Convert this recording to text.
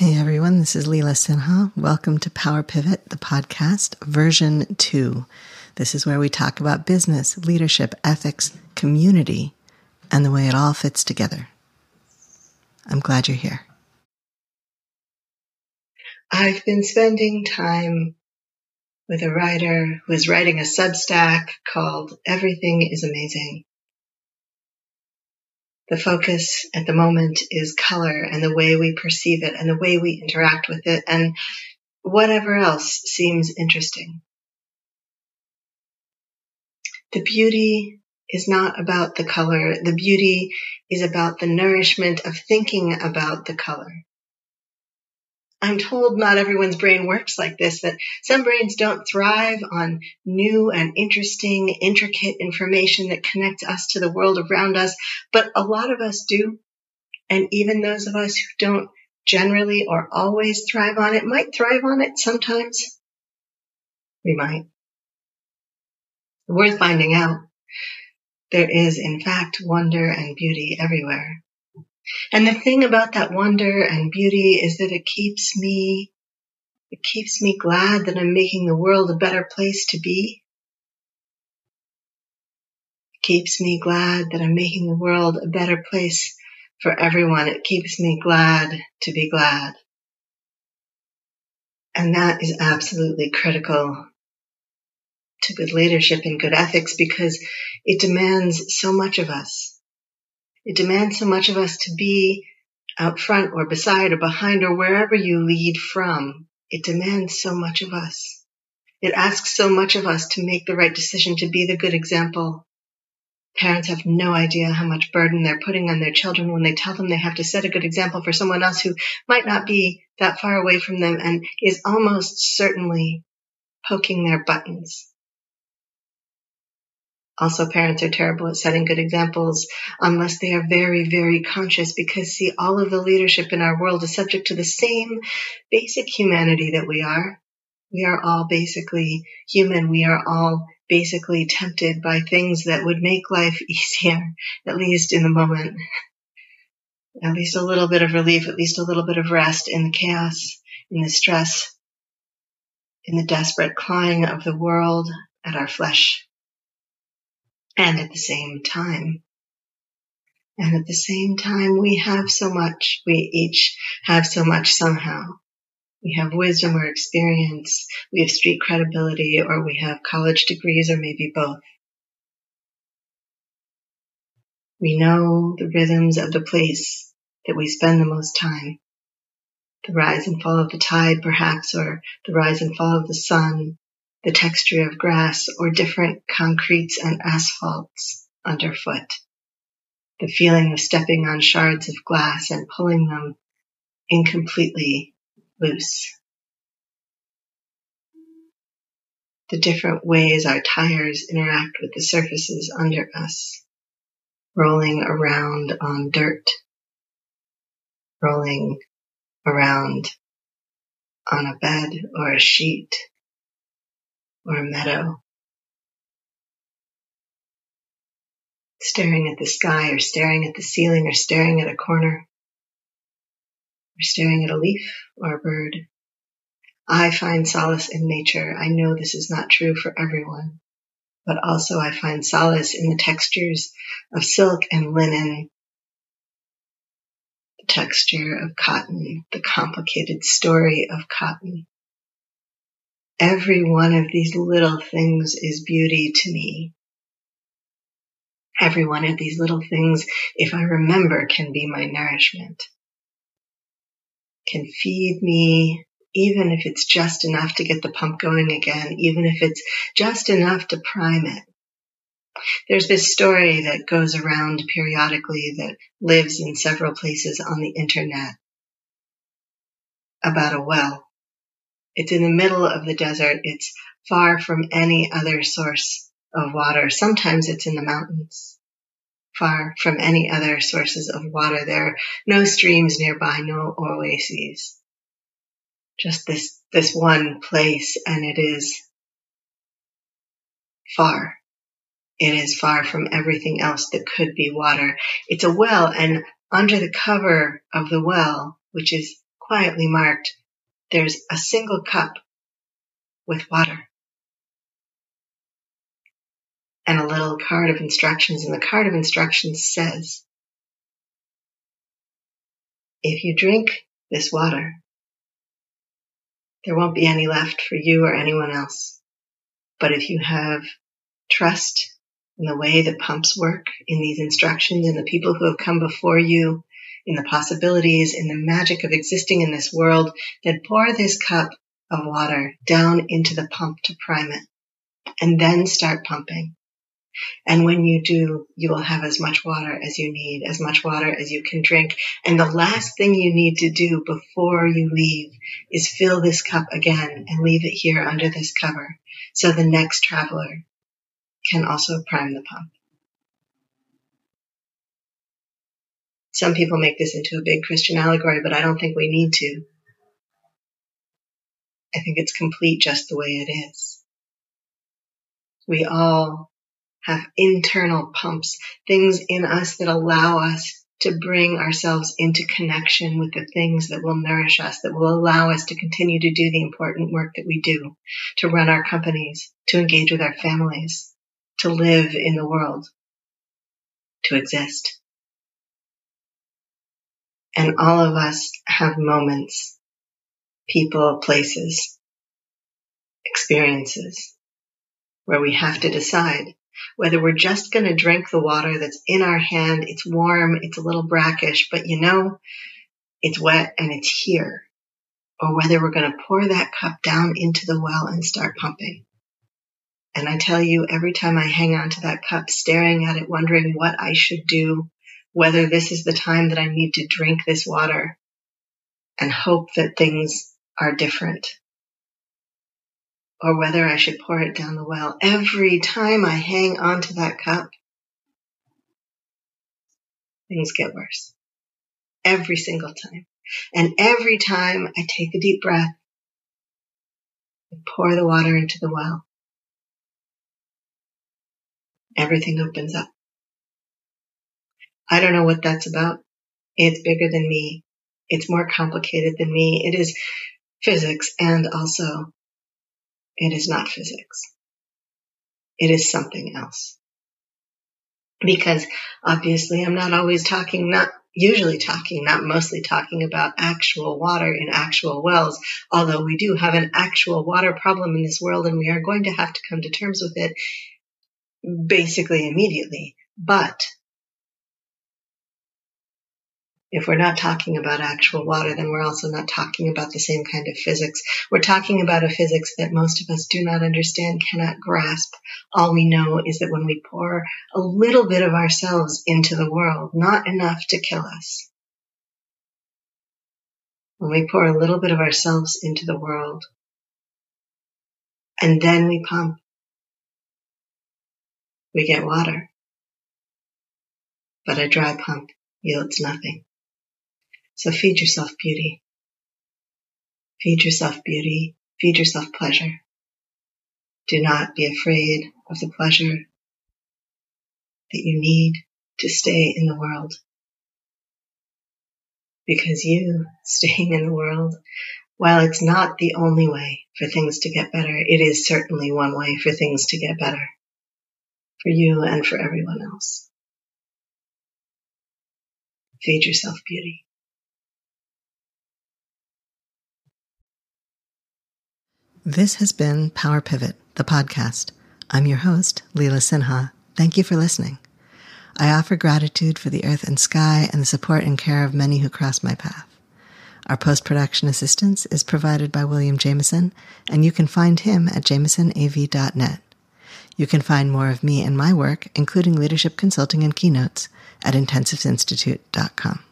Hey everyone, this is Leela Sinha. Welcome to Power Pivot, the podcast, version two. This is where we talk about business, leadership, ethics, community, and the way it all fits together. I'm glad you're here. I've been spending time with a writer who is writing a Substack called Everything is Amazing. The focus at the moment is color and the way we perceive it and the way we interact with it and whatever else seems interesting. The beauty is not about the color. The beauty is about the nourishment of thinking about the color. I'm told not everyone's brain works like this, that some brains don't thrive on new and interesting, intricate information that connects us to the world around us, but a lot of us do. And even those of us who don't generally or always thrive on it might thrive on it sometimes. We might. Worth finding out. There is, in fact, wonder and beauty everywhere. And the thing about that wonder and beauty is that it keeps me, it keeps me glad that I'm making the world a better place to be. It keeps me glad that I'm making the world a better place for everyone. It keeps me glad to be glad. And that is absolutely critical to good leadership and good ethics because it demands so much of us. It demands so much of us to be out front or beside or behind or wherever you lead from. It demands so much of us. It asks so much of us to make the right decision, to be the good example. Parents have no idea how much burden they're putting on their children when they tell them they have to set a good example for someone else who might not be that far away from them and is almost certainly poking their buttons. Also, parents are terrible at setting good examples unless they are very, very conscious because see, all of the leadership in our world is subject to the same basic humanity that we are. We are all basically human. We are all basically tempted by things that would make life easier, at least in the moment. At least a little bit of relief, at least a little bit of rest in the chaos, in the stress, in the desperate clawing of the world at our flesh and at the same time. And at the same time, we have so much. We each have so much somehow. We have wisdom or experience. We have street credibility or we have college degrees or maybe both. We know the rhythms of the place that we spend the most time. The rise and fall of the tide, perhaps, or the rise and fall of the sun, the texture of grass or different concretes and asphalts underfoot, the feeling of stepping on shards of glass and pulling them incompletely loose. The different ways our tires interact with the surfaces under us, rolling around on dirt, rolling around on a bed or a sheet or a meadow. Staring at the sky or staring at the ceiling or staring at a corner or staring at a leaf or a bird. I find solace in nature. I know this is not true for everyone, but also I find solace in the textures of silk and linen, the texture of cotton, the complicated story of cotton. Every one of these little things is beauty to me. Every one of these little things, if I remember, can be my nourishment, can feed me, even if it's just enough to get the pump going again, even if it's just enough to prime it. There's this story that goes around periodically that lives in several places on the internet about a well it's in the middle of the desert. It's far from any other source of water. Sometimes it's in the mountains, far from any other sources of water. There are no streams nearby, no oases. Just this, this one place and it is far. It is far from everything else that could be water. It's a well and under the cover of the well, which is quietly marked, there's a single cup with water. And a little card of instructions. And the card of instructions says, if you drink this water, there won't be any left for you or anyone else. But if you have trust in the way that pumps work, in these instructions, and the people who have come before you, in the possibilities, in the magic of existing in this world, then pour this cup of water down into the pump to prime it and then start pumping. And when you do, you will have as much water as you need, as much water as you can drink. And the last thing you need to do before you leave is fill this cup again and leave it here under this cover so the next traveler can also prime the pump. Some people make this into a big Christian allegory, but I don't think we need to. I think it's complete just the way it is. We all have internal pumps, things in us that allow us to bring ourselves into connection with the things that will nourish us, that will allow us to continue to do the important work that we do, to run our companies, to engage with our families, to live in the world, to exist. And all of us have moments, people, places, experiences where we have to decide whether we're just going to drink the water that's in our hand. It's warm. It's a little brackish, but you know, it's wet and it's here. Or whether we're going to pour that cup down into the well and start pumping. And I tell you, every time I hang on to that cup, staring at it, wondering what I should do, whether this is the time that I need to drink this water and hope that things are different or whether I should pour it down the well. Every time I hang onto that cup, things get worse. Every single time. And every time I take a deep breath and pour the water into the well, everything opens up. I don't know what that's about. It's bigger than me. It's more complicated than me. It is physics and also it is not physics. It is something else. Because obviously I'm not always talking, not usually talking, not mostly talking about actual water in actual wells, although we do have an actual water problem in this world and we are going to have to come to terms with it basically immediately. But if we're not talking about actual water, then we're also not talking about the same kind of physics. We're talking about a physics that most of us do not understand, cannot grasp. All we know is that when we pour a little bit of ourselves into the world, not enough to kill us, when we pour a little bit of ourselves into the world, and then we pump, we get water. But a dry pump yields nothing. So feed yourself beauty. Feed yourself beauty. Feed yourself pleasure. Do not be afraid of the pleasure that you need to stay in the world. Because you staying in the world, while it's not the only way for things to get better, it is certainly one way for things to get better for you and for everyone else. Feed yourself beauty. This has been Power Pivot, the podcast. I'm your host, Leela Sinha. Thank you for listening. I offer gratitude for the earth and sky and the support and care of many who cross my path. Our post production assistance is provided by William Jameson, and you can find him at jamesonav.net. You can find more of me and my work, including leadership consulting and keynotes, at intensivesinstitute.com.